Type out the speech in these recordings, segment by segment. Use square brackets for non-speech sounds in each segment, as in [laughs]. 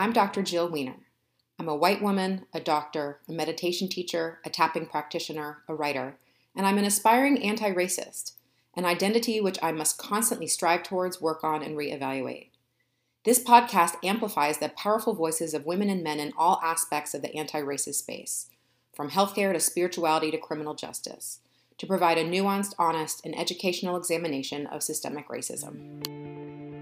I'm Dr. Jill Wener. I'm a white woman, a doctor, a meditation teacher, a tapping practitioner, a writer, and I'm an aspiring anti racist, an identity which I must constantly strive towards, work on, and reevaluate. This podcast amplifies the powerful voices of women and men in all aspects of the anti racist space, from healthcare to spirituality to criminal justice, to provide a nuanced, honest, and educational examination of systemic racism.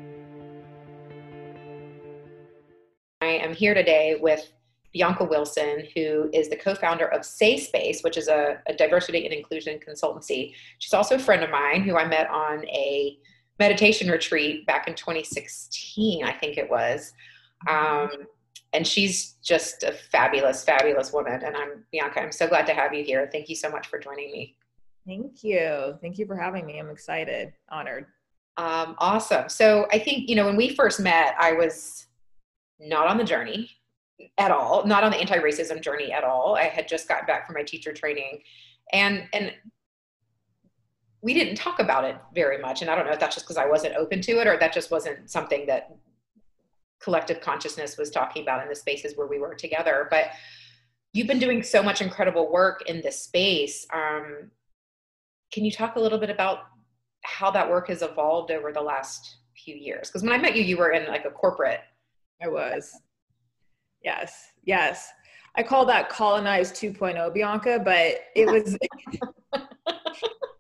Am here today with Bianca Wilson, who is the co founder of Say Space, which is a, a, diversity and inclusion consultancy. She's also a friend of mine who I met on a meditation retreat back in 2016, I think it was. Um, and she's just a fabulous, fabulous woman. And I'm Bianca, I'm so glad to have you here. Thank you so much for joining me. Thank you. Thank you for having me. I'm excited, honored. Um, awesome. So I think, you know, when we first met, I was not on the journey at all, not on the anti-racism journey at all. I had just gotten back from my teacher training and and we didn't talk about it very much. And I don't know if that's just because I wasn't open to it or that just wasn't something that collective consciousness was talking about in the spaces where we were together. But you've been doing so much incredible work in this space. Um, can you talk a little bit about how that work has evolved over the last few years? Because when I met you, you were in like a corporate. I was. Yes, yes. I call that colonized 2.0 Bianca, but it was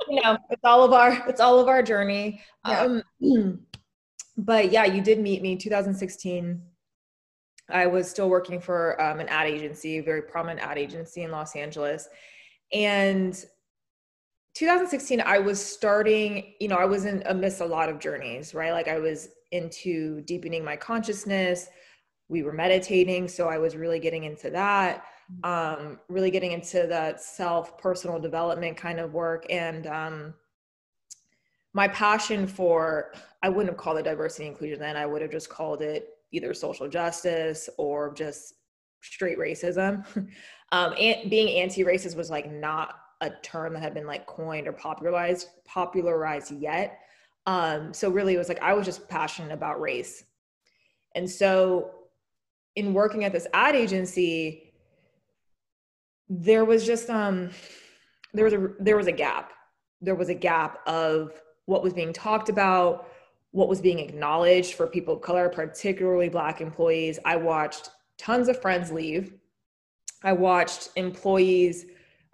you know, it's all of our it's all of our journey. Yeah. Um, [clears throat] but yeah, you did meet me 2016. I was still working for um, an ad agency, a very prominent ad agency in Los Angeles. And 2016, I was starting, you know, I was in amidst a lot of journeys, right? Like I was into deepening my consciousness, we were meditating so i was really getting into that um, really getting into that self personal development kind of work. And um, my passion for i wouldn't have called it diversity inclusion then. I would have just called it either social justice or just straight racism. [laughs] Um, and being anti-racist was like not a term that had been like coined or popularized popularized yet um, so really it was like i was just passionate about race and so in working at this ad agency, there was just um there was a there was a gap. There was a gap of what was being talked about, what was being acknowledged for people of color, particularly black employees. I watched tons of friends leave. I watched employees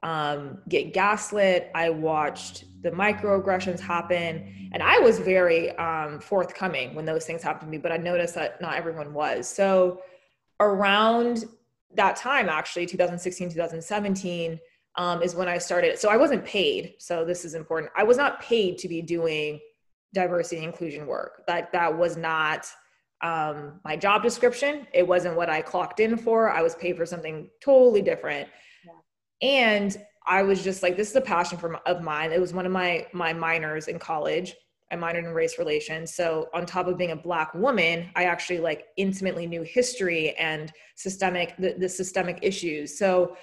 um, get gaslit. I watched the microaggressions happen. And I was very um, forthcoming when those things happened to me, but I noticed that not everyone was. So around that time, actually, 2016, 2017, um, is when I started. So I wasn't paid. So this is important. I was not paid to be doing diversity and inclusion work. That that was not um, my job description. It wasn't what I clocked in for. I was paid for something totally different. And I was just like, this is a passion for, of mine. It was one of my my minors in college. I minored in race relations. So on top of being a black woman, I actually like intimately knew history and systemic the, the systemic issues. So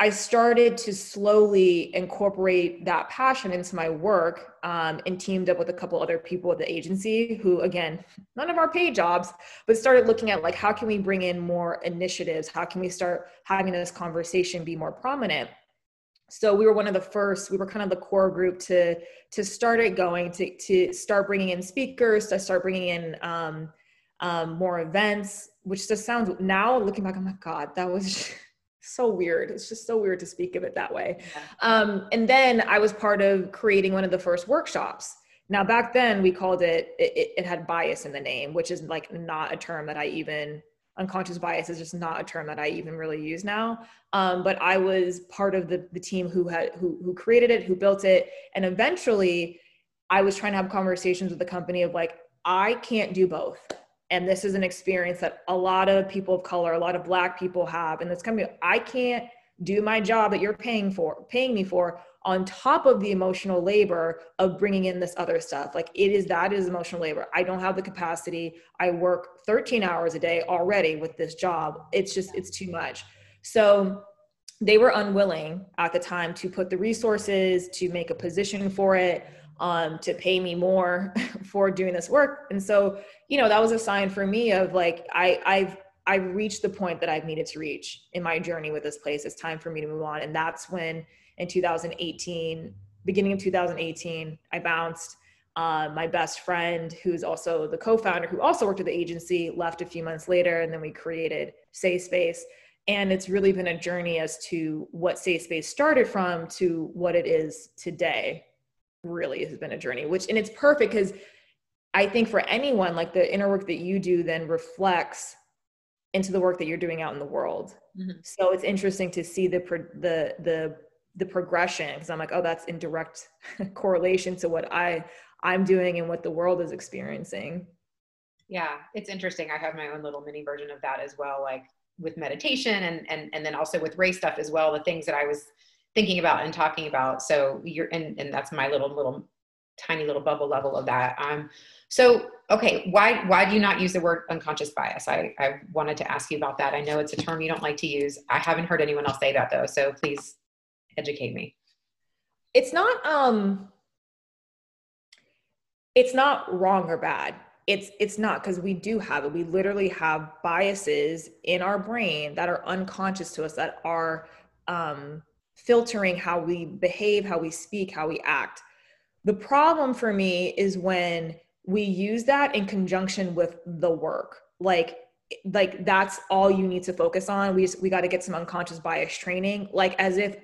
I started to slowly incorporate that passion into my work um, and teamed up with a couple other people at the agency who, again, none of our paid jobs, but started looking at like how can we bring in more initiatives? How can we start having this conversation be more prominent? so we were one of the first we were kind of the core group to to start it going to to start bringing in speakers to start bringing in um, um, more events which just sounds now looking back i'm like god that was [laughs] so weird. It's just so weird to speak of it that way. Um, and then i was part of creating one of the first workshops. Now back then we called it, it it had bias in the name which is like not a term that i even unconscious bias is just not a term that I even really use now. Um, but I was part of the, the team who had who, who created it, who built it, and eventually I was trying to have conversations with the company of like, I can't do both. And this is an experience that a lot of people of color, a lot of black people have. And this company, I can't do my job that you're paying for, paying me for on top of the emotional labor of bringing in this other stuff. Like it is that is emotional labor. I don't have the capacity. I work 13 hours a day already with this job. It's just it's too much. So they were unwilling at the time to put the resources to make a position for it um, to pay me more [laughs] for doing this work. And so, you know, that was a sign for me of like, I, I've, I've reached the point that I've needed to reach in my journey with this place. It's time for me to move on. And that's when in 2018, beginning of 2018, I bounced. Uh, my best friend, who's also the co-founder, who also worked at the agency, left a few months later, and then we created Say Space. And it's really been a journey as to what Say Space started from to what it is today really has been a journey which and it's perfect because i think for anyone like the inner work that you do then reflects into the work that you're doing out in the world. Mm-hmm. so it's interesting to see the the the the progression because i'm like oh that's in direct [laughs] correlation to what i i'm doing and what the world is experiencing. Yeah it's interesting. I have my own little mini version of that as well like with meditation and and and then also with race stuff as well the things that i was thinking about and talking about. So you're, and, and that's my little, little tiny little bubble level of that. Um, so, okay, why, why do you not use the word unconscious bias? I, I wanted to ask you about that. I know it's a term you don't like to use. I haven't heard anyone else say that though. So please educate me. It's not, um, it's not wrong or bad. It's, it's not because we do have it. We literally have biases in our brain that are unconscious to us that are, um, filtering how we behave, how we speak, how we act. The problem for me is when we use that in conjunction with the work. Like like that's all you need to focus on. We just, we got to get some unconscious bias training like as if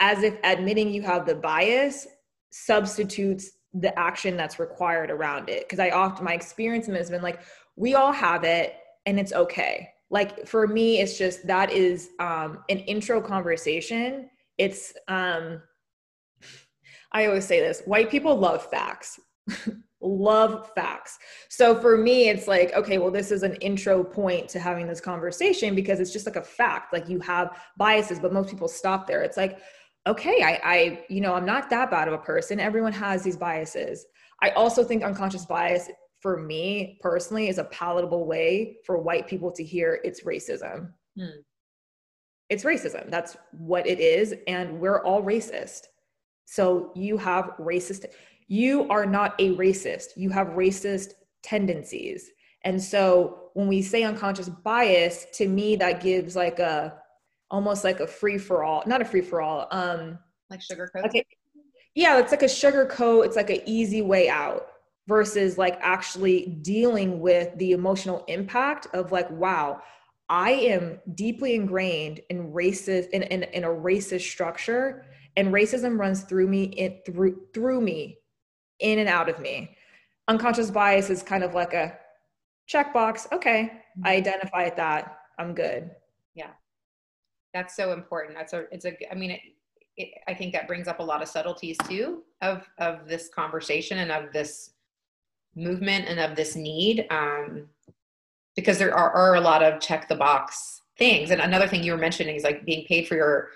as if admitting you have the bias substitutes the action that's required around it because I often my experience has been like we all have it and it's okay. Like for me it's just that is um an intro conversation it's um i always say this white people love facts. [laughs] Love facts. So for me it's like okay well this is an intro point to having this conversation because it's just like a fact like you have biases but most people stop there. It's like okay i i you know i'm not that bad of a person. Everyone has these biases. I also think unconscious bias for me personally is a palatable way for white people to hear it's racism. Hmm it's racism. That's what it is. And we're all racist. So you have racist, you are not a racist. You have racist tendencies. And so when we say unconscious bias, to me, that gives like a almost like a free for all, not a free for all, um, like sugar coat. Okay. Yeah, it's like a sugar coat. It's like an easy way out versus like actually dealing with the emotional impact of like, wow, I am deeply ingrained in racist in, in, in a racist structure and racism runs through me in through through me in and out of me. Unconscious bias is kind of like a checkbox. Okay, mm-hmm. I identify that. I'm good. Yeah. That's so important. That's a it's a I mean it, it, I think that brings up a lot of subtleties too of of this conversation and of this movement and of this need. Um, because there are, are a lot of check the box things. And another thing you were mentioning is like being paid for your,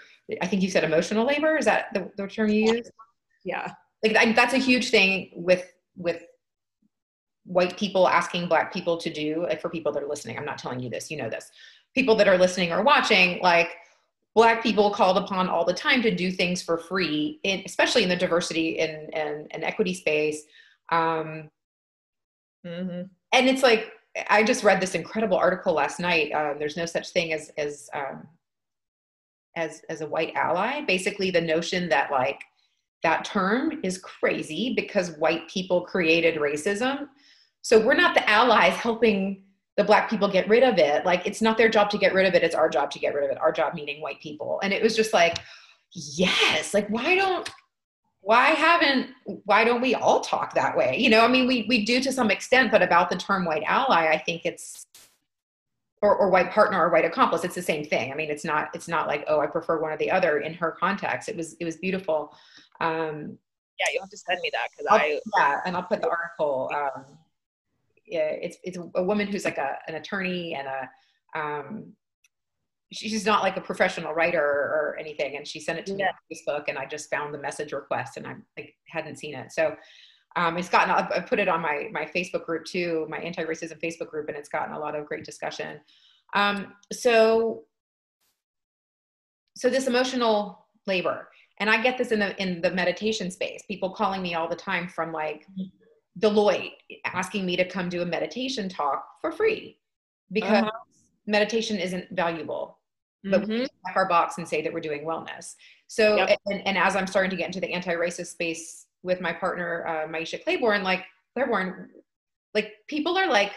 I think you said emotional labor. Is that the, the term you use? Yeah. Like I, that's a huge thing with, with white people asking black people to do, like for people that are listening, I'm not telling you this, you know this. People that are listening or watching, like black people called upon all the time to do things for free, in, especially in the diversity and, and, and equity space. Um, mm-hmm. And it's like, I just read this incredible article last night. Um, there's no such thing as as um, as as a white ally. Basically, the notion that like that term is crazy because white people created racism. So we're not the allies helping the black people get rid of it. Like it's not their job to get rid of it. It's our job to get rid of it. Our job meaning white people. And it was just like, yes, like why don't why haven't why don't we all talk that way? You know i mean we we do to some extent but about the term white ally i think it's or, or white partner or white accomplice it's the same thing. I mean it's not it's not like oh i prefer one or the other in her context. It was it was beautiful. Um yeah you have to send me that because i yeah and i'll put the article um yeah it's it's a woman who's like a an attorney and a um she's not like a professional writer or anything and she sent it to yeah. me on facebook and i just found the message request and i like hadn't seen it so um, it's gotten i put it on my my facebook group too my anti-racism facebook group and it's gotten a lot of great discussion um, so so this emotional labor and i get this in the in the meditation space people calling me all the time from like deloitte asking me to come do a meditation talk for free because uh-huh. meditation isn't valuable but mm-hmm. we check our box and say that we're doing wellness so yep. and, and, as i'm starting to get into the anti-racist space with my partner uh, maisha claiborne like claiborne like people are like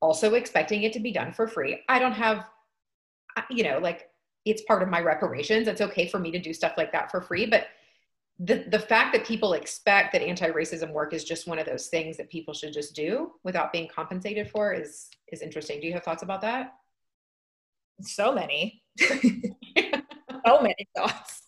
also expecting it to be done for free i don't have you know like it's part of my reparations. It's okay for me to do stuff like that for free. But the, the fact that people expect that anti-racism work is just one of those things that people should just do without being compensated for is is interesting. Do you have thoughts about that? So many. so many thoughts.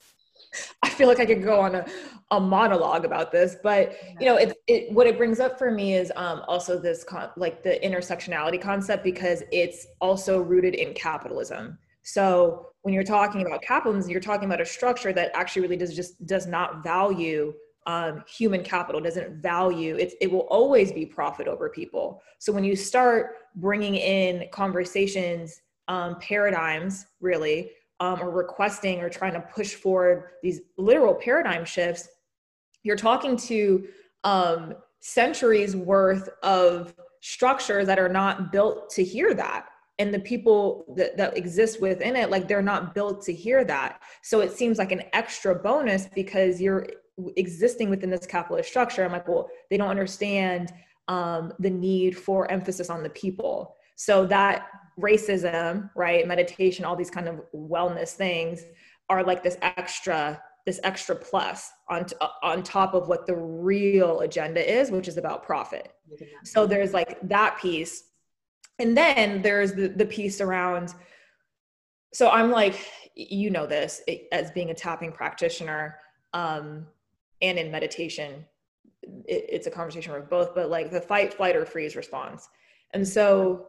I feel like I could go on a, a monologue about this, but you know, it, it what it brings up for me is um, also this con- like the intersectionality concept because it's also rooted in capitalism. So when you're talking about capitalism, you're talking about a structure that actually really does just does not value um, human capital, doesn't value it. It will always be profit over people. So when you start bringing in conversations, um, paradigms, really, um, or requesting or trying to push forward these literal paradigm shifts, you're talking to um, centuries worth of structures that are not built to hear that. And the people that, that exist within it like they're not built to hear that. So it seems like an extra bonus because you're existing within this capitalist structure. I'm like well they don't understand um, the need for emphasis on the people so that racism right meditation all these kind of wellness things are like this extra this extra plus on t- on top of what the real agenda is which is about profit. So there's like that piece. And then there's the, the piece around so i'm like you know this as being a tapping practitioner um, and in meditation it, it's a conversation with both but like the fight flight or freeze response. And so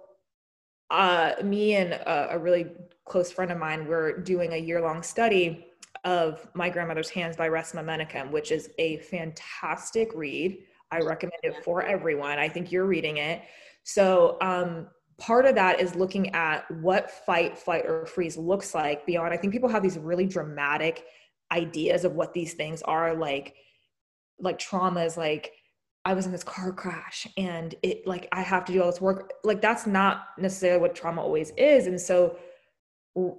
uh, me and a, a really close friend of mine were doing a year-long study of my grandmother's hands by Resmaa Menakem which is a fantastic read. I recommend it for everyone. I think you're reading it. So um, part of that is looking at what fight, flight, or freeze looks like beyond. I think people have these really dramatic ideas of what these things are like, like traumas, like I was in this car crash and it like I have to do all this work. Like that's not necessarily what trauma always is. And so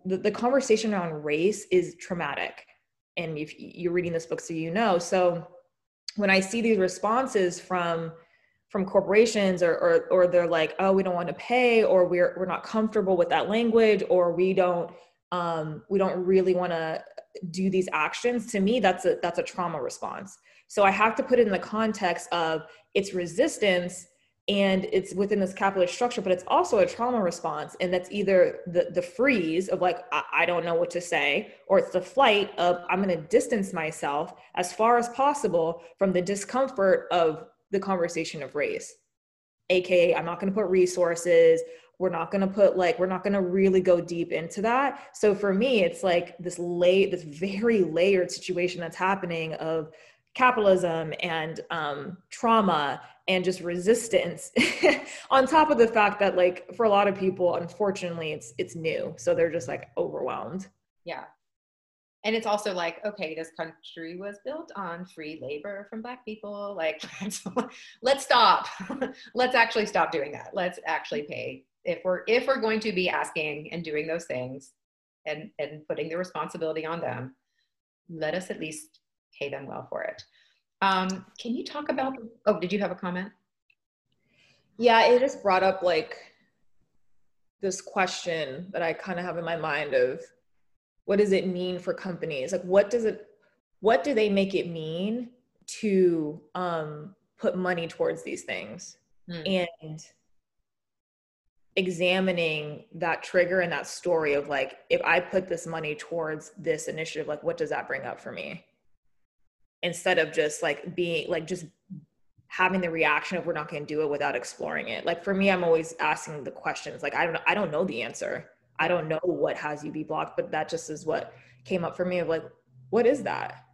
the, the conversation around race is traumatic. And if you're reading this book, so you know. So when I see these responses from from corporations or, or or they're like oh we don't want to pay or we're we're not comfortable with that language or we don't um, we don't really want to do these actions to me that's a that's a trauma response so i have to put it in the context of its resistance and it's within this capitalist structure but it's also a trauma response. And that's either the the freeze of like I, I don't know what to say or it's the flight of i'm going to distance myself as far as possible from the discomfort of the conversation of race. Aka i'm not going to put resources. We're not going to put like we're not going to really go deep into that. So for me it's like this lay this very layered situation that's happening of capitalism and um, trauma and just resistance [laughs] on top of the fact that like for a lot of people unfortunately it's it's new. So they're just like overwhelmed. Yeah. And it's also like okay this country was built on free labor from black people. Like [laughs] let's stop. [laughs] Let's actually stop doing that. Let's actually pay. If we're if we're going to be asking and doing those things and and putting the responsibility on them let us at least pay them well for it. Um, can you talk about oh did you have a comment? Yeah it just brought up like this question that i kind of have in my mind of what does it mean for companies? Like what does it what do they make it mean to um, put money towards these things? Mm. and examining that trigger and that story of like if i put this money towards this initiative like what does that bring up for me instead of just like being like just having the reaction of we're not going to do it without exploring it. Like for me i'm always asking the questions. Like i don't know i don't know the answer. I don't know what has you be blocked, but that just is what came up for me of like, what is that?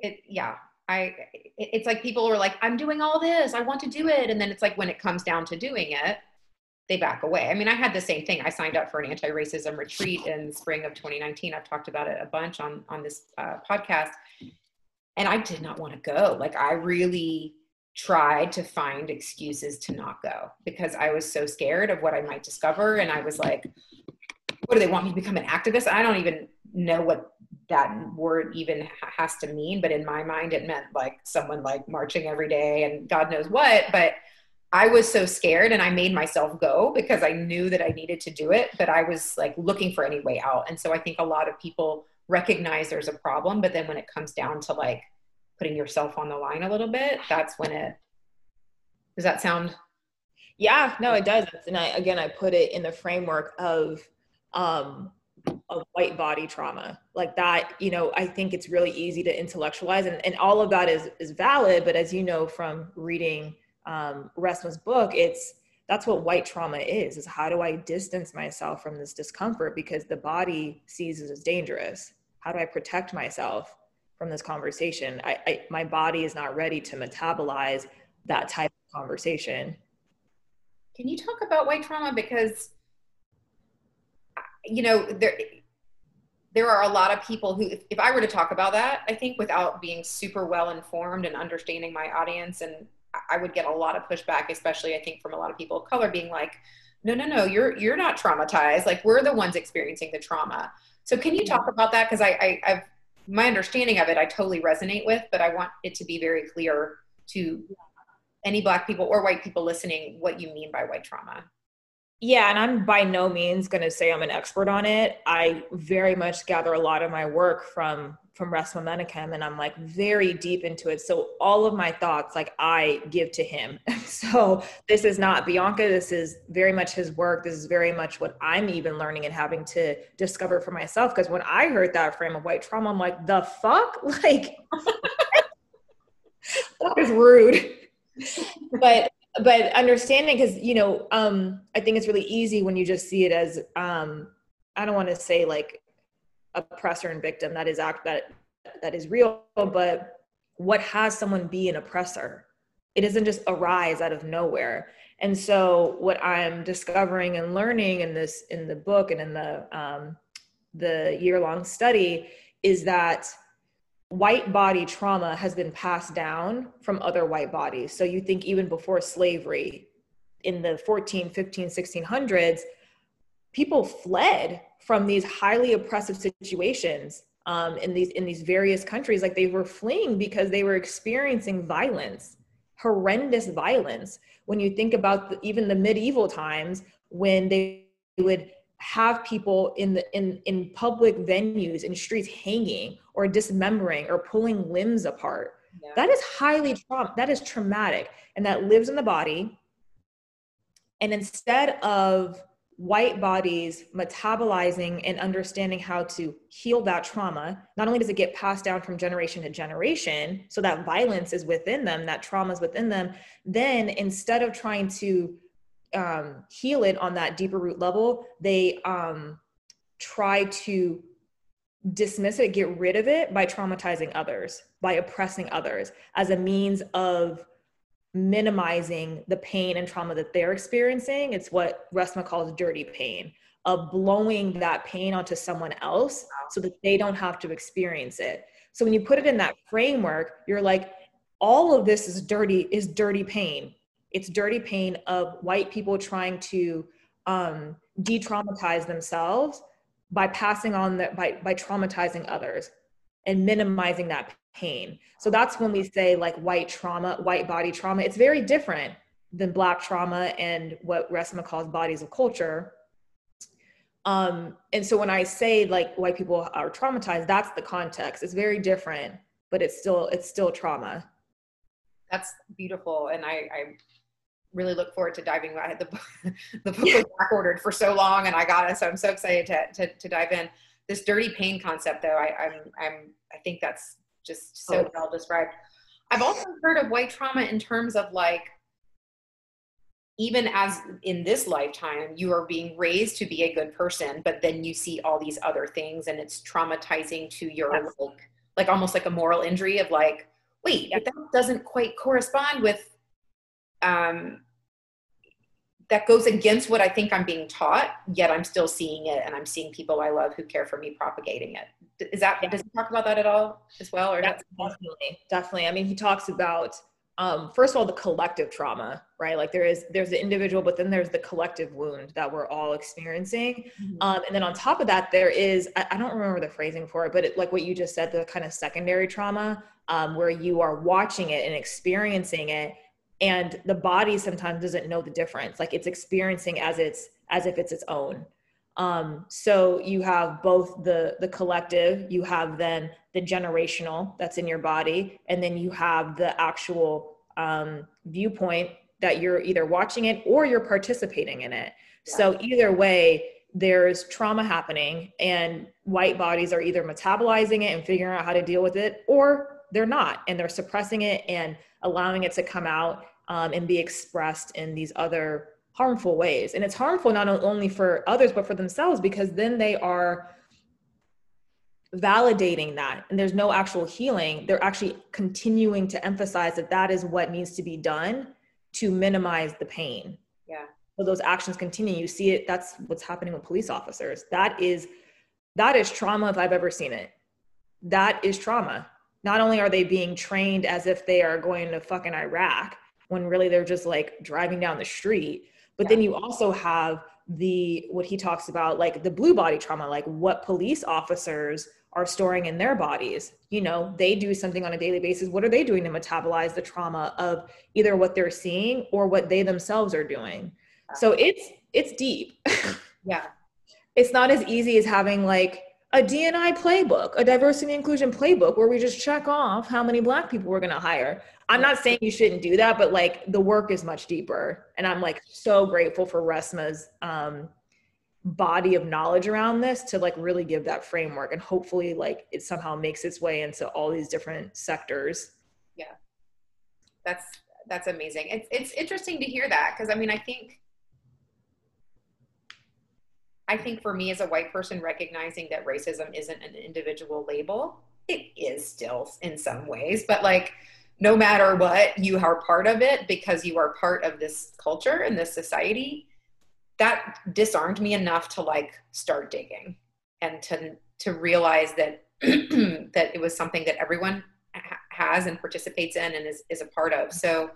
It, yeah, I, it's like people are like, I'm doing all this, I want to do it. And then it's like when it comes down to doing it, they back away. I mean, I had the same thing. I signed up for an anti-racism retreat in the spring of 2019. I've talked about it a bunch on on this uh, podcast, and I did not want to go. Like, I really tried to find excuses to not go because I was so scared of what I might discover, and I was like, "What do they want me to become an activist?" I don't even know what that word even has to mean, but in my mind, it meant like someone like marching every day and God knows what, but I was so scared and I made myself go because I knew that I needed to do it, but I was like looking for any way out. And so I think a lot of people recognize there's a problem, but then when it comes down to like putting yourself on the line a little bit, that's when it does that sound yeah, no, it does. And I again I put it in the framework of um of white body trauma like that you know i think it's really easy to intellectualize and, and all of that is is valid but as you know from reading um, Resmaa's book, it's that's what white trauma is is how do i distance myself from this discomfort because the body sees it as dangerous? How do i protect myself from this conversation? I, I, my body is not ready to metabolize that type of conversation. Can you talk about white trauma? Because you know there there are a lot of people who if, if i were to talk about that i think without being super well informed and understanding my audience and I would get a lot of pushback, especially I think from a lot of people of color being like, no, no, no, you're you're not traumatized. Like we're the ones experiencing the trauma. So can you mm-hmm. talk about that? Because I, I I've my understanding of it I totally resonate with, but I want it to be very clear to any black people or white people listening what you mean by white trauma. Yeah, and I'm by no means going to say I'm an expert on it. I very much gather a lot of my work from from Resmaa Menakem, and I'm like very deep into it. So all of my thoughts, like I give to him. [laughs] so this is not Bianca. This is very much his work. This is very much what I'm even learning and having to discover for myself. Because when I heard that frame of white trauma, I'm like, the fuck, [laughs] like that is rude. [laughs] but but understanding because you know um i think it's really easy when you just see it as um i don't want to say like oppressor and victim that is act that that is real but what has someone be an oppressor? It doesn't just arise out of nowhere. And so what i'm discovering and learning in this in the book and in the um, the year long study is that white body trauma has been passed down from other white bodies. So you think even before slavery in the 14 15 1600s people fled from these highly oppressive situations um, in these in these various countries. Like they were fleeing because they were experiencing violence horrendous violence. When you think about the, even the medieval times when they would have people in the in in public venues in streets hanging or dismembering or pulling limbs apart. Yeah. that is highly trauma that is traumatic. And that lives in the body. And instead of white bodies metabolizing and understanding how to heal that trauma, not only does it get passed down from generation to generation, so that violence is within them, that trauma is within them, then instead of trying to um, heal it on that deeper root level, they um, try to dismiss it, get rid of it by traumatizing others, by oppressing others as a means of minimizing the pain and trauma that they're experiencing. It's what Resmaa calls dirty pain, of blowing that pain onto someone else so that they don't have to experience it. So when you put it in that framework, you're like, all of this is dirty, is dirty pain. It's dirty pain of white people trying to um, de-traumatize themselves by passing on that by by traumatizing others and minimizing that pain. So that's when we say like white trauma, white body trauma. It's very different than black trauma and what Resmaa calls bodies of culture. Um, and so when I say like white people are traumatized, that's the context. It's very different, but it's still it's still trauma. That's beautiful, and I, I really look forward to diving. I had the book, [laughs] the book was back ordered for so long, and I got it, so I'm so excited to to, to dive in. This dirty pain concept, though, I, I'm I'm I think that's just so oh. well described. I've also heard of white trauma in terms of like, even as in this lifetime, you are being raised to be a good person, but then you see all these other things and it's traumatizing to your yes. like, like almost like a moral injury of like, wait, that doesn't quite correspond with um, that goes against what I think I'm being taught, yet I'm still seeing it and I'm seeing people I love who care for me propagating it. Is that, yeah. does he talk about that at all as well? Or yeah, definitely, definitely. I mean, he talks about, um, first of all, the collective trauma, right? Like there is, there's the individual, but then there's the collective wound that we're all experiencing. Mm-hmm. Um, and then on top of that, there is, I, I don't remember the phrasing for it, but it, like what you just said, the kind of secondary trauma um, where you are watching it and experiencing it and the body sometimes doesn't know the difference. Like it's experiencing as it's as if it's its own. Um, so you have both the the collective you have then the generational that's in your body and then you have the actual um, viewpoint that you're either watching it or you're participating in it. Yeah. so either way there's trauma happening and white bodies are either metabolizing it and figuring out how to deal with it or they're not and they're suppressing it and allowing it to come out um, and be expressed in these other harmful ways. And it's harmful not only for others, but for themselves, because then they are validating that and there's no actual healing. They're actually continuing to emphasize that that is what needs to be done to minimize the pain. Yeah. So those actions continue. You see it, that's what's happening with police officers. That is that is trauma if I've ever seen it. That is trauma. Not only are they being trained as if they are going to fucking Iraq, when really they're just like driving down the street. But yeah. then you also have the what he talks about like the blue body trauma like what police officers are storing in their bodies you know they do something on a daily basis what are they doing to metabolize the trauma of either what they're seeing or what they themselves are doing so it's it's deep [laughs] yeah it's not as easy as having like a D&I playbook, a diversity and inclusion playbook where we just check off how many black people we're going to hire. I'm not saying you shouldn't do that, but like the work is much deeper. And I'm like so grateful for Resmaa's um, body of knowledge around this to like really give that framework and hopefully like it somehow makes its way into all these different sectors. Yeah. That's that's amazing. It's it's interesting to hear that because I mean I think I think for me as a white person, recognizing that racism isn't an individual label, it is still in some ways, but like no matter what, you are part of it because you are part of this culture and this society. That disarmed me enough to like start digging and to to realize that [clears throat] that it was something that everyone ha- has and participates in and is, is a part of. So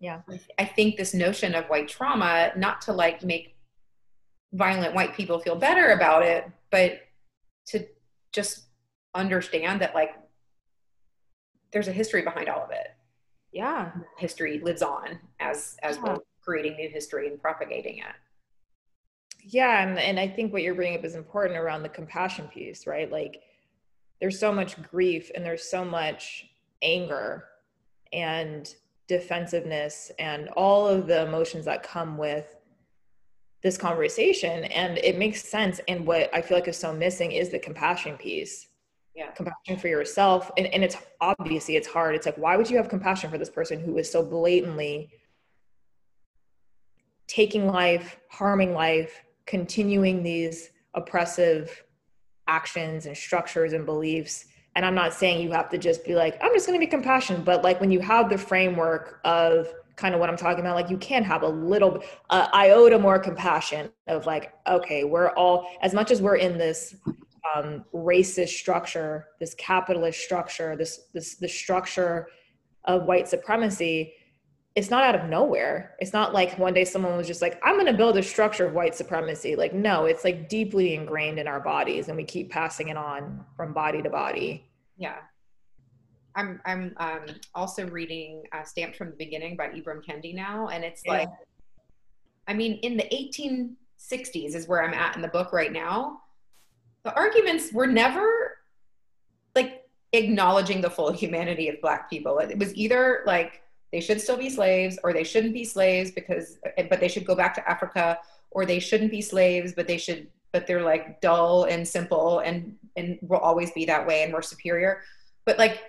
yeah, I think this notion of white trauma, not to like make violent white people feel better about it, but to just understand that like there's a history behind all of it. Yeah. History lives on as as yeah. we're creating new history and propagating it. Yeah, and, and I think what you're bringing up is important around the compassion piece, right? Like there's so much grief and there's so much anger and defensiveness and all of the emotions that come with this conversation and it makes sense and what i feel like is so missing is the compassion piece yeah. compassion for yourself. And, and it's obviously it's hard. It's like why would you have compassion for this person who is so blatantly taking life harming life continuing these oppressive actions and structures and beliefs? And i'm not saying you have to just be like i'm just going to be compassionate but like when you have the framework of kind of what I'm talking about. Like you can have a little uh, iota more compassion of like, okay, we're all as much as we're in this um, racist structure, this capitalist structure, this this the structure of white supremacy. It's not out of nowhere. It's not like one day someone was just like, I'm going to build a structure of white supremacy. Like, no, it's like deeply ingrained in our bodies and we keep passing it on from body to body. Yeah. I'm I'm um, also reading uh, "Stamped from the Beginning" by Ibram Kendi now, and it's yeah. like, I mean, in the 1860s is where I'm at in the book right now. The arguments were never like acknowledging the full humanity of Black people. It was either like they should still be slaves, or they shouldn't be slaves because, but they should go back to Africa, or they shouldn't be slaves, but they should, but they're like dull and simple and and will always be that way, and we're superior. But like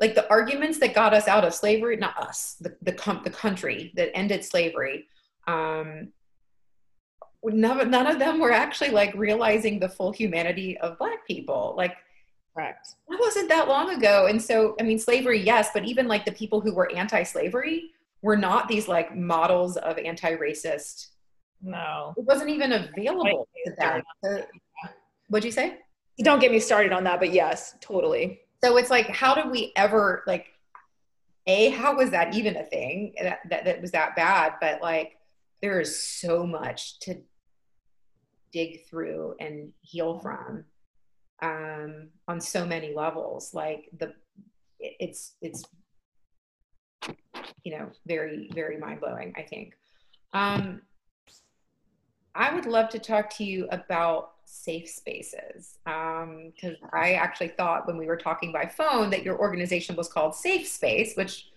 like the arguments that got us out of slavery, not us, the, the, com- the country that ended slavery, um, none, none of them were actually like realizing the full humanity of black people. Like, Correct. That wasn't that long ago. And so, I mean, slavery, yes, but even like the people who were anti slavery were not these like models of anti-racist. No, it wasn't even available to them. what'd you say? Don't get me started on that, but yes, totally. So it's like, how did we ever like? A, how was that even a thing that, that, that was that bad? But like, there is so much to dig through and heal from um, on so many levels. Like the, it's it's you know very very mind blowing. I think. Um, I would love to talk to you about safe spaces because um, I actually thought when we were talking by phone that your organization was called Safe Space, which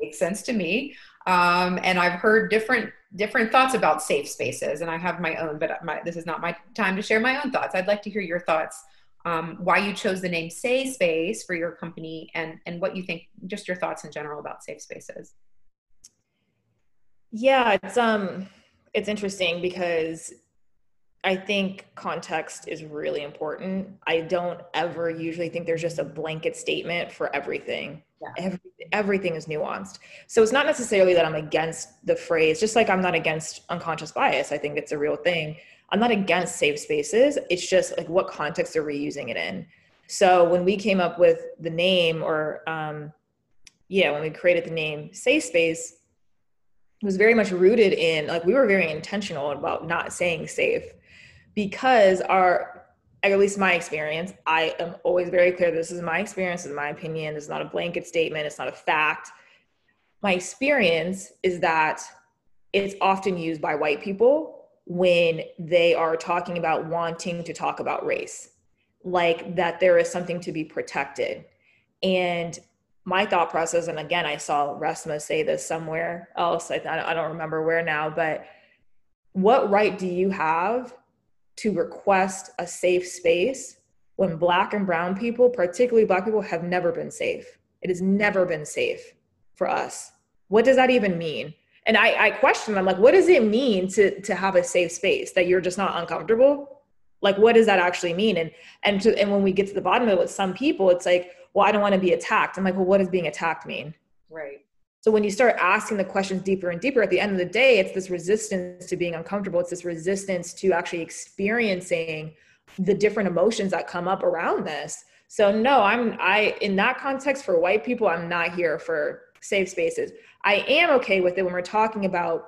makes sense to me. Um, and I've heard different different thoughts about safe spaces, and I have my own, but my, this is not my time to share my own thoughts. I'd like to hear your thoughts. Um, why you chose the name Say Space for your company, and and what you think, just your thoughts in general about safe spaces. Yeah, it's um, it's interesting because I think context is really important. I don't ever usually think there's just a blanket statement for everything. Yeah. Every, everything is nuanced. So it's not necessarily that I'm against the phrase, just like I'm not against unconscious bias. I think it's a real thing. I'm not against safe spaces. It's just like what context are we using it in? So when we came up with the name, or um, yeah, when we created the name Say Space, it was very much rooted in like we were very intentional about not saying safe because our at least my experience i am always very clear this is my experience this is my opinion it's not a blanket statement it's not a fact. My experience is that it's often used by white people when they are talking about wanting to talk about race like that there is something to be protected. And my thought process and again i saw Resmaa say this somewhere else i, I don't remember where now but what right do you have to request a safe space when black and brown people, particularly black people, have never been safe. It has never been safe for us. What does that even mean? And I, I question, I'm like, what does it mean to, to have a safe space that you're just not uncomfortable? Like, what does that actually mean? And, and, to, and when we get to the bottom of it with some people, it's like, well, I don't want to be attacked. I'm like, well, what does being attacked mean? Right. So when you start asking the questions deeper and deeper, at the end of the day, it's this resistance to being uncomfortable. It's this resistance to actually experiencing the different emotions that come up around this. So no, I'm I in that context for white people, I'm not here for safe spaces. I am okay with it when we're talking about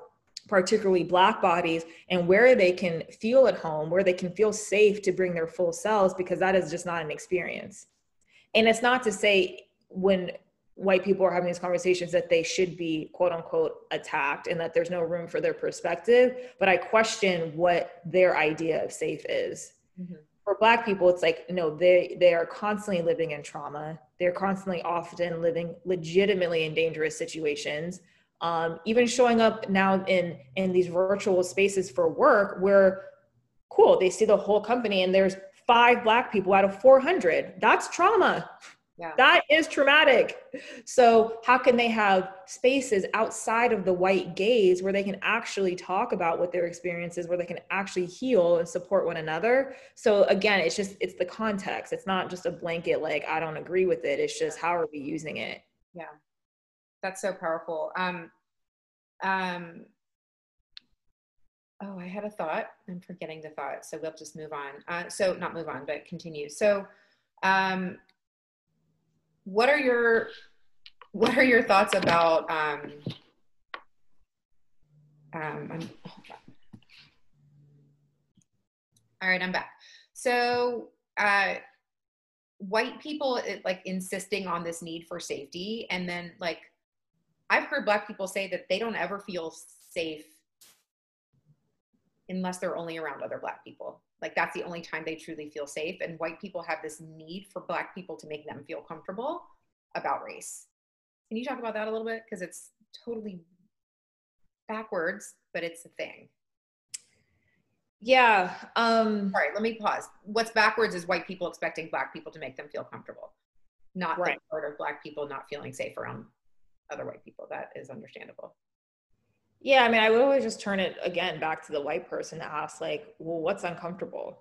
particularly black bodies and where they can feel at home, where they can feel safe to bring their full selves because that is just not an experience. And it's not to say when white people are having these conversations that they should be quote unquote attacked and that there's no room for their perspective. But i question what their idea of safe is. Mm-hmm. for black people it's like no they they are constantly living in trauma. They're constantly often living legitimately in dangerous situations. Um, even showing up now in in these virtual spaces for work where cool they see the whole company and there's five black people out of 400 that's trauma yeah. That is traumatic. So, how can they have spaces outside of the white gaze where they can actually talk about what their experiences, where they can actually heal and support one another? So, again, it's just, it's the context. It's not just a blanket, like, I don't agree with it. It's just, how are we using it? Yeah. That's so powerful. Um, um, oh, I had a thought. I'm forgetting the thought. So, we'll just move on. Uh, so, not move on, but continue. So, um, what are your what are your thoughts about um, um, all right i'm back. So uh, white people like insisting on this need for safety and then like i've heard black people say that they don't ever feel safe unless they're only around other black people like that's the only time they truly feel safe. And white people have this need for black people to make them feel comfortable about race. Can you talk about that a little bit? Because it's totally backwards, but it's a thing. Yeah. Um, All right, let me pause. What's backwards is white people expecting black people to make them feel comfortable, not right. the part of black people not feeling safe around other white people. That is understandable. Yeah, I mean, I would always just turn it again back to the white person to ask, like, well, what's uncomfortable?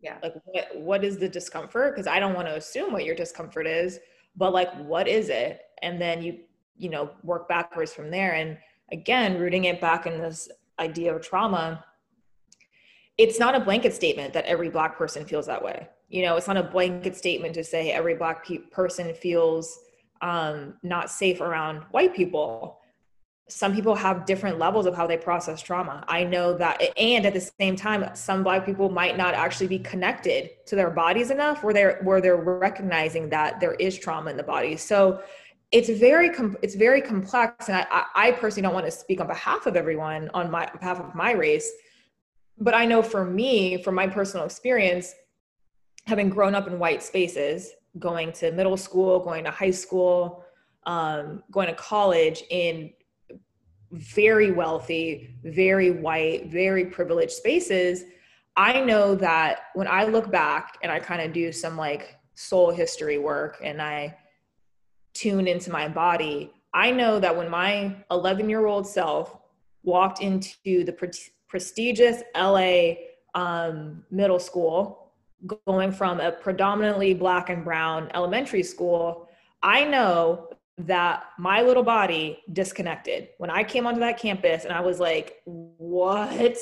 Yeah. Like, what, what is the discomfort? Because I don't want to assume what your discomfort is, but like, what is it? And then you you know work backwards from there and again rooting it back in this idea of trauma it's not a blanket statement that every black person feels that way you know it's not a blanket statement to say every black pe- person feels um, not safe around white people some people have different levels of how they process trauma. I know that, and at the same time, some Black people might not actually be connected to their bodies enough, where they're where they're recognizing that there is trauma in the body. So it's very com- it's very complex, and I, I personally don't want to speak on behalf of everyone on my behalf of my race, but I know for me, from my personal experience, having grown up in white spaces, going to middle school, going to high school, um, going to college in very wealthy, very white, very privileged spaces, I know that when I look back and I kind of do some like soul history work and I tune into my body, I know that when my 11 year old self walked into the pre- prestigious LA um, middle school, going from a predominantly black and brown elementary school, I know that my little body disconnected. When I came onto that campus and I was like, what?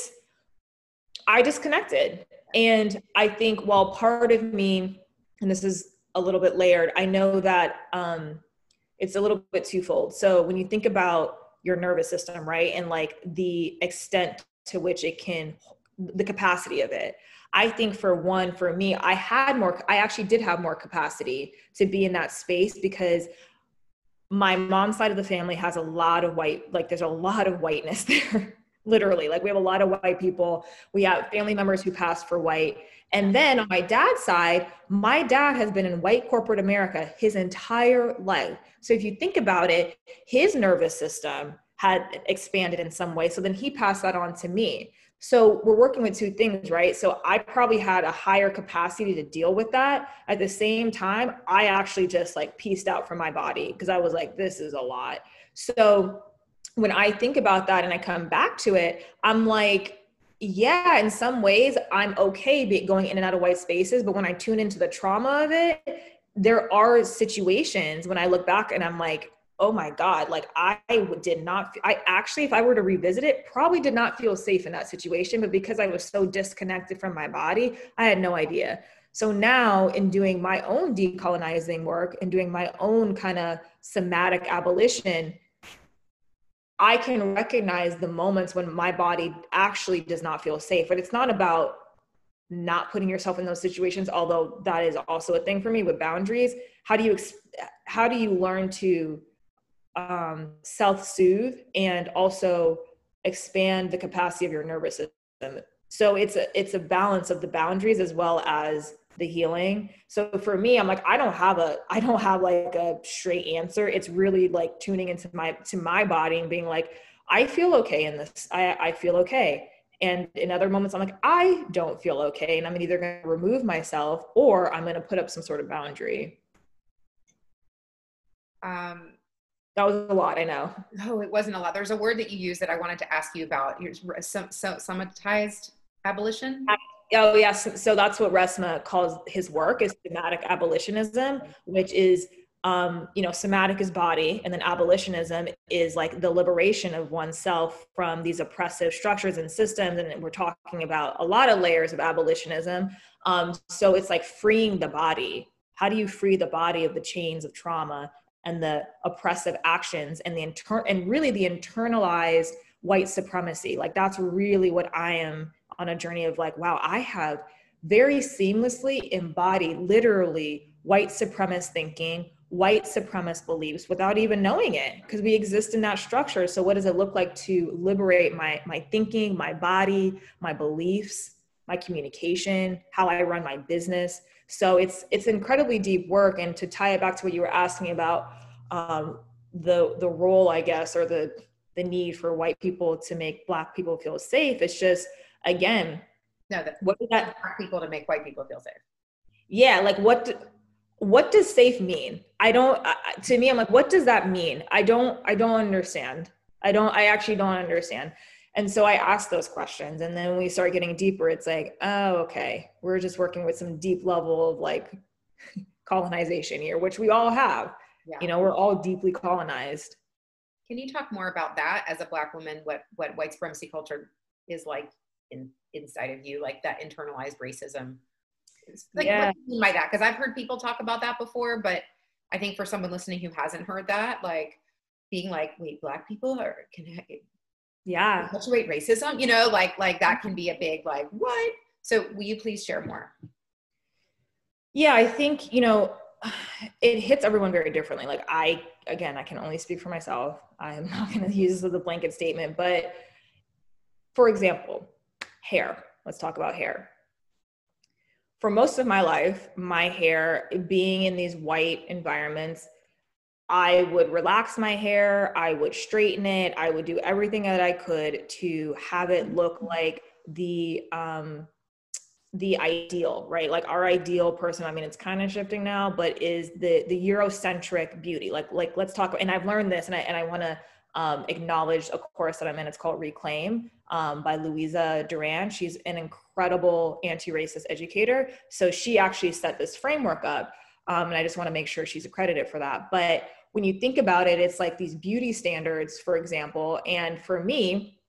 I disconnected. And I think while part of me, and this is a little bit layered, I know that um, it's a little bit twofold. So when you think about your nervous system, right, and like the extent to which it can, the capacity of it, I think for one, for me, I had more, I actually did have more capacity to be in that space because my mom's side of the family has a lot of white like there's a lot of whiteness [laughs] there literally. Like we have a lot of white people. We have family members who passed for white. And then on my dad's side my dad has been in white corporate america his entire life. So if you think about it his nervous system had expanded in some way. So then he passed that on to me so we're working with two things, right? So I probably had a higher capacity to deal with that. At the same time, I actually just like pieced out from my body because I was like, this is a lot. So when I think about that and I come back to it, I'm like, yeah, in some ways, I'm okay going in and out of white spaces. But when I tune into the trauma of it, there are situations when I look back and I'm like, oh my god like i did not i actually if i were to revisit it probably did not feel safe in that situation but because i was so disconnected from my body i had no idea. So now in doing my own decolonizing work and doing my own kind of somatic abolition i can recognize the moments when my body actually does not feel safe but it's not about not putting yourself in those situations although that is also a thing for me with boundaries. How do you how do you learn to um, self-soothe and also expand the capacity of your nervous system. So it's a it's a balance of the boundaries as well as the healing. So for me i'm like i don't have a i don't have like a straight answer. It's really like tuning into my to my body and being like i feel okay in this. I i feel okay. And in other moments i'm like i don't feel okay and i'm either going to remove myself or i'm going to put up some sort of boundary. Um that was a lot, I know. No, it wasn't a lot. There's a word that you use that I wanted to ask you about. Some, so, somatized abolition. Oh yes, so that's what Resmaa calls his work is somatic abolitionism, which is um, you know, somatic is body, and then abolitionism is like the liberation of oneself from these oppressive structures and systems. And we're talking about a lot of layers of abolitionism. Um, so it's like freeing the body. How do you free the body of the chains of trauma? And the oppressive actions and the inter- and really the internalized white supremacy. Like that's really what i am on a journey of like wow i have very seamlessly embodied literally white supremacist thinking white supremacist beliefs without even knowing it because we exist in that structure. So what does it look like to liberate my my thinking my body my beliefs my communication how i run my business so it's it's incredibly deep work. And to tie it back to what you were asking about um, the the role, I guess, or the the need for white people to make black people feel safe, it's just again, no, that what does that black people to make white people feel safe? Yeah, like what Do, what does safe mean? I don't. to me, I'm like, what does that mean? I don't. I don't understand. I don't. I actually don't understand. And so I asked those questions. And then when we start getting deeper, it's like, oh, okay, we're just working with some deep level of like [laughs] colonization here, which we all have. Yeah. You know, we're all deeply colonized. Can you talk more about that as a black woman? What what white supremacy culture is like in inside of you, like that internalized racism. Like, yeah. What do you mean by that? Because I've heard people talk about that before, but I think for someone listening who hasn't heard that, like being like, wait, black people are can yeah perpetuate racism, you know, like like that can mm-hmm. be a big like what? So will you please share more? Yeah, I think you know [sighs] it hits everyone very differently. Like I again, I can only speak for myself. I'm [laughs] not going to use this as a blanket statement, but for example, hair. Let's talk about hair. For most of my life, my hair being in these white environments, I would relax my hair, I would straighten it, I would do everything that I could to have it look like the um the ideal, right? Like our ideal person, I mean it's kind of shifting now, but is the the Eurocentric beauty. Like like let's talk and I've learned this and I and I want to um, acknowledge a course that I'm in. It's called Reclaim um, by Louisa Duran. She's an incredible anti-racist educator. So she actually set this framework up. Um, and I just want to make sure she's accredited for that. But when you think about it, it's like these beauty standards, for example. And for me,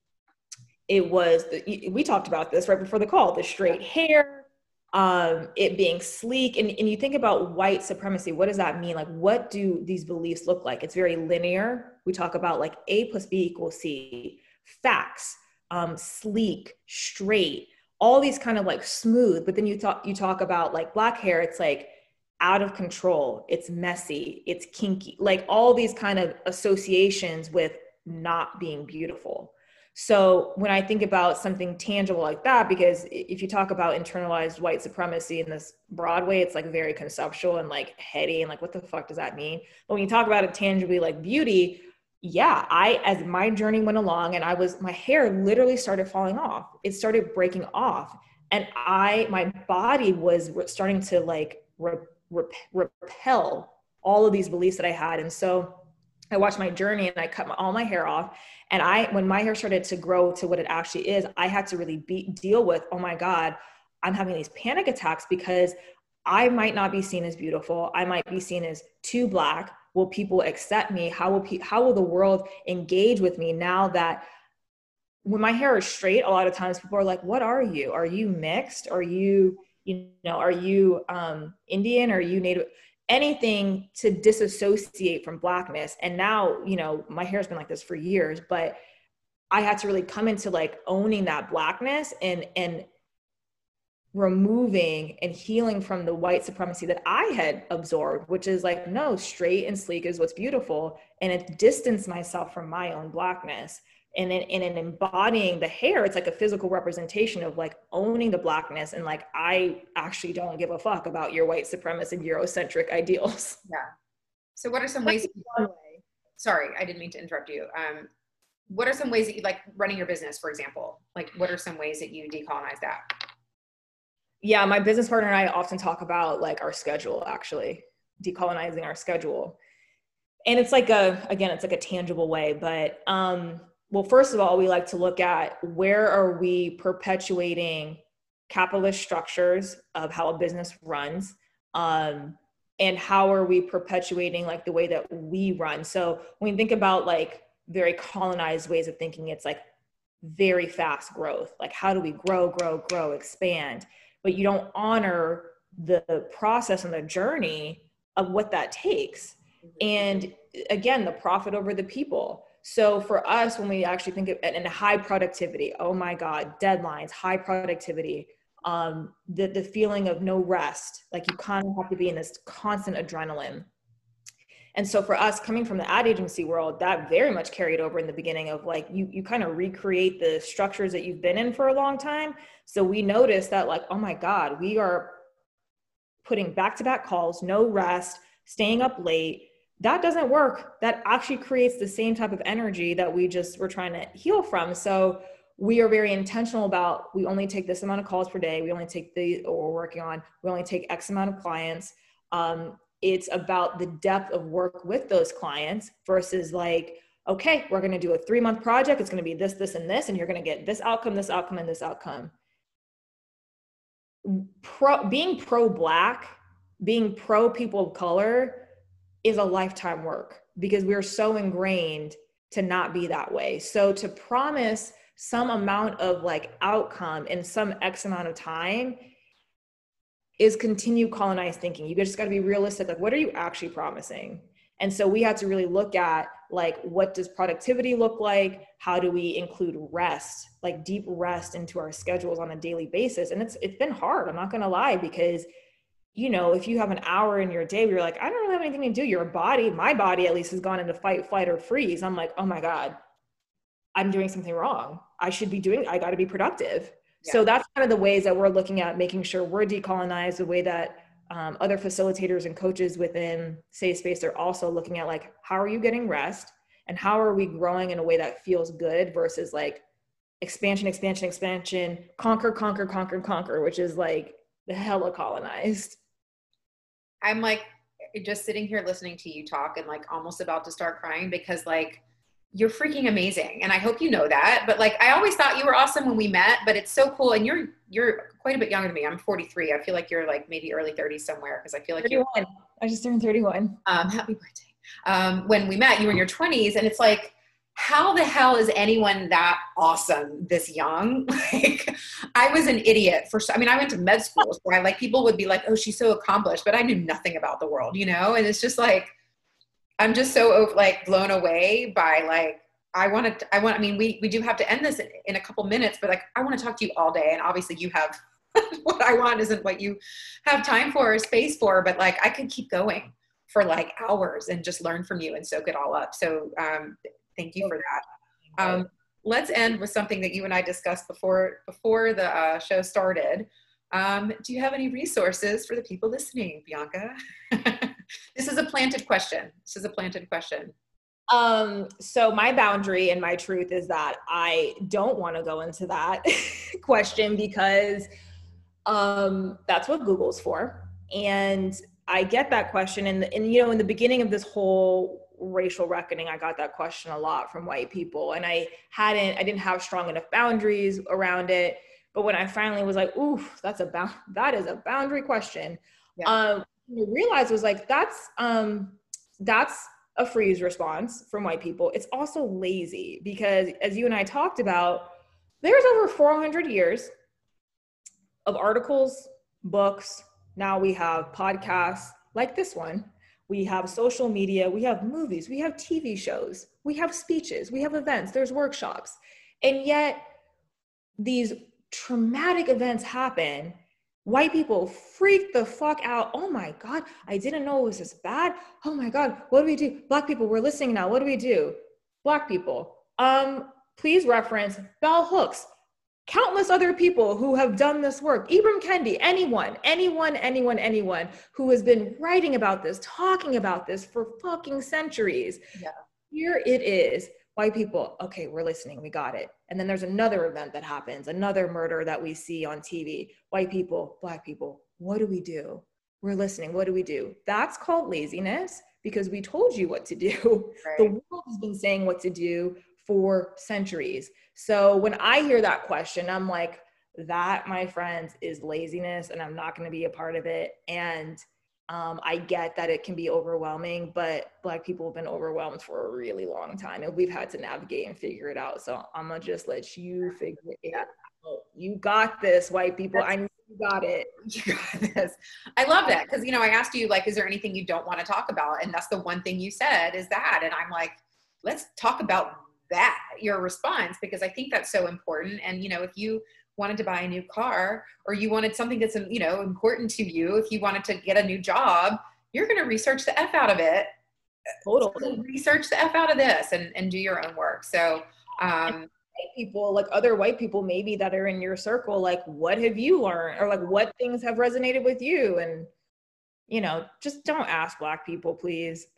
it was the, we talked about this right before the call the straight hair um, it being sleek and, and you think about white supremacy what does that mean? Like what do these beliefs look like? It's very linear. We talk about like a plus b equals c facts um, sleek straight all these kind of like smooth but then you talk you talk about like black hair it's like out of control it's messy it's kinky like all these kind of associations with not being beautiful so when I think about something tangible like that, because if you talk about internalized white supremacy in this broad way, it's like very conceptual and like heady and like what the fuck does that mean? But when you talk about it tangibly like beauty, yeah, I as my journey went along and I was my hair literally started falling off. It started breaking off. And I my body was starting to like re- repel all of these beliefs that I had. And so I watched my journey and I cut my, all my hair off. And I, when my hair started to grow to what it actually is, I had to really be, deal with, oh my God, I'm having these panic attacks because I might not be seen as beautiful. I might be seen as too black. Will people accept me? How will pe- how will the world engage with me now that when my hair is straight? A lot of times people are like, "What are you? Are you mixed? Are you you know? Are you um, Indian? Are you Native?" anything to disassociate from blackness and now you know my hair's been like this for years but i had to really come into like owning that blackness and and removing and healing from the white supremacy that i had absorbed which is like no straight and sleek is what's beautiful and it distanced myself from my own blackness and in, and in embodying the hair it's like a physical representation of like owning the blackness and like i actually don't give a fuck about your white supremacist and eurocentric ideals. [laughs] Yeah. So what are some ways sorry i didn't mean to interrupt you. Um, what are some ways that you like running your business for example like what are some ways that you decolonize that? Yeah my business partner and i often talk about like our schedule actually decolonizing our schedule. And it's like a again it's like a tangible way but um well, first of all, we like to look at where are we perpetuating capitalist structures of how a business runs, um, and how are we perpetuating like the way that we run. So when we think about like very colonized ways of thinking, it's like very fast growth. Like how do we grow, grow, grow, expand? But you don't honor the process and the journey of what that takes. And again, the profit over the people so for us, when we actually think of in high productivity, oh my God, deadlines, high productivity, um, the, the feeling of no rest, like you kind of have to be in this constant adrenaline. And so for us coming from the ad agency world, that very much carried over in the beginning of like you you kind of recreate the structures that you've been in for a long time. So we noticed that like, oh my God, we are putting back-to-back calls, no rest, staying up late, that doesn't work. That actually creates the same type of energy that we just were trying to heal from. So we are very intentional about we only take this amount of calls per day. We only take the or we're working on. We only take X amount of clients. Um, it's about the depth of work with those clients versus like okay we're going to do a three month project it's going to be this this and this and you're going to get this outcome this outcome and this outcome pro being pro black being pro people of color is a lifetime work because we're so ingrained to not be that way. So to promise some amount of like outcome in some X amount of time is continue colonized thinking. You just got to be realistic. Like, what are you actually promising? And so we had to really look at like, what does productivity look like? How do we include rest, like deep rest into our schedules on a daily basis? And it's, it's been hard. I'm not going to lie because you know, if you have an hour in your day where you're like, I don't really have anything to do, your body, my body at least has gone into fight, flight, or freeze. I'm like, oh my God, I'm doing something wrong. I should be doing, I got to be productive. Yeah. So that's kind of the ways that we're looking at making sure we're decolonized, the way that um, other facilitators and coaches within Say Space are also looking at like, how are you getting rest? And how are we growing in a way that feels good versus like expansion, expansion, expansion, conquer, conquer, conquer, conquer, which is like the hella colonized. I'm like just sitting here listening to you talk and like almost about to start crying because like you're freaking amazing. And i hope you know that. But like i always thought you were awesome when we met but it's so cool. And you're you're quite a bit younger than me. I'm 43 i feel like you're like maybe early 30s somewhere because i feel like 31 you're, i just turned 31 um happy birthday. Um when we met you were in your 20s and it's like how the hell is anyone that awesome this young? [laughs] Like, I was an idiot for, I mean, I went to med school, so I like people would be like, oh, she's so accomplished, but I knew nothing about the world, you know? And it's just like, I'm just so like blown away by like, I want to, I want, I mean, we, we do have to end this in, in a couple minutes, but like, I want to talk to you all day. And obviously you have [laughs] what I want isn't what you have time for or space for, but like, I could keep going for like hours and just learn from you and soak it all up. So, um, Thank you for that. Um, let's end with something that you and I discussed before before the uh, show started. Um, do you have any resources for the people listening, Bianca? [laughs] this is a planted question. This is a planted question. Um, so my boundary and my truth is that I don't want to go into that [laughs] question because um, that's what Google's for. And I get that question. And, and, you know, in the beginning of this whole racial reckoning i got that question a lot from white people and i hadn't i didn't have strong enough boundaries around it. But when i finally was like ooh that's a bound [laughs] that is a boundary question yeah. um I realized was like that's um that's a freeze response from white people. It's also lazy because as you and i talked about there's over 400 years of articles books. Now we have podcasts like this one we have social media, we have movies, we have TV shows, we have speeches, we have events, there's workshops. And yet, these traumatic events happen. White people freak the fuck out. Oh my God, I didn't know it was this bad. Oh my God, what do we do? Black people, we're listening now. What do we do? Black people, um, please reference bell hooks countless other people who have done this work ibram kendi anyone anyone anyone anyone who has been writing about this talking about this for fucking centuries. Yeah. here it is. White people okay we're listening we got it. And then there's another event that happens another murder that we see on tv white people black people what do we do? We're listening what do we do? That's called laziness because we told you what to do. [laughs] Right. the world has been saying what to do for centuries so when I hear that question, I'm like, that, my friends, is laziness, and I'm not going to be a part of it. And um, I get that it can be overwhelming, but Black people have been overwhelmed for a really long time, and we've had to navigate and figure it out. So I'm gonna just let you figure it out. You got this, white people. I know you got it. [laughs] You got this. I love that because you know I asked you like, is there anything you don't want to talk about? And that's the one thing you said is that, and I'm like, let's talk about that your response because i think that's so important. And you know if you wanted to buy a new car or you wanted something that's you know important to you if you wanted to get a new job you're going to research the f out of it. Totally. Research the f out of this and, and do your own work. So um people like other white people maybe that are in your circle like what have you learned or like what things have resonated with you? And you know just don't ask black people please. [laughs]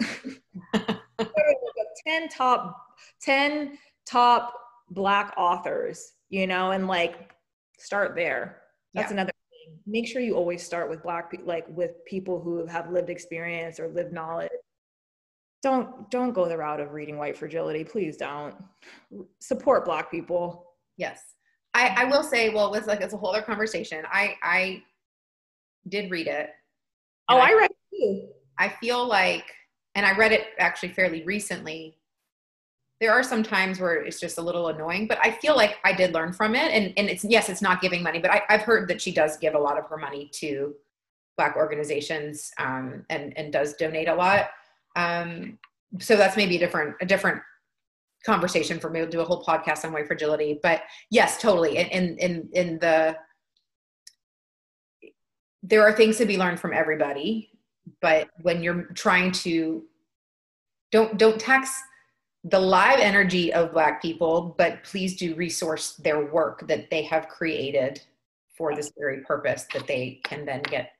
10 top 10 top black authors you know and like start there. That's yeah. another thing. Make sure you always start with black people like with people who have lived experience or lived knowledge. Don't don't go the route of reading white fragility. Please don't. Support black people. Yes. I i will say well it's like it's a whole other conversation. I i did read it. Oh i, I read it too. I feel like and I read it actually fairly recently. There are some times where it's just a little annoying, but I feel like I did learn from it. And, and it's, yes, it's not giving money, but I, have heard that she does give a lot of her money to Black organizations um, and, and does donate a lot. Um, so that's maybe a different, a different conversation for me. We'll do a whole podcast on white fragility, but yes, totally. In, in, in the, there are things to be learned from everybody, but when you're trying to, don't, don't tax the live energy of black people but please do resource their work that they have created for this very purpose that they can then get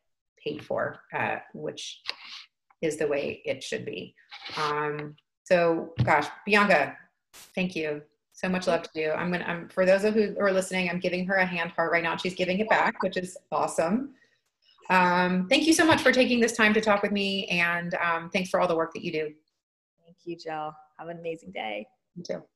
paid for uh, which is the way it should be. Um, so gosh bianca thank you. So much love to you. I'm gonna i'm for those of who are listening i'm giving her a hand heart right now. She's giving it back which is awesome. Um, thank you so much for taking this time to talk with me and um, thanks for all the work that you do. Thank you jill have an amazing day. You too.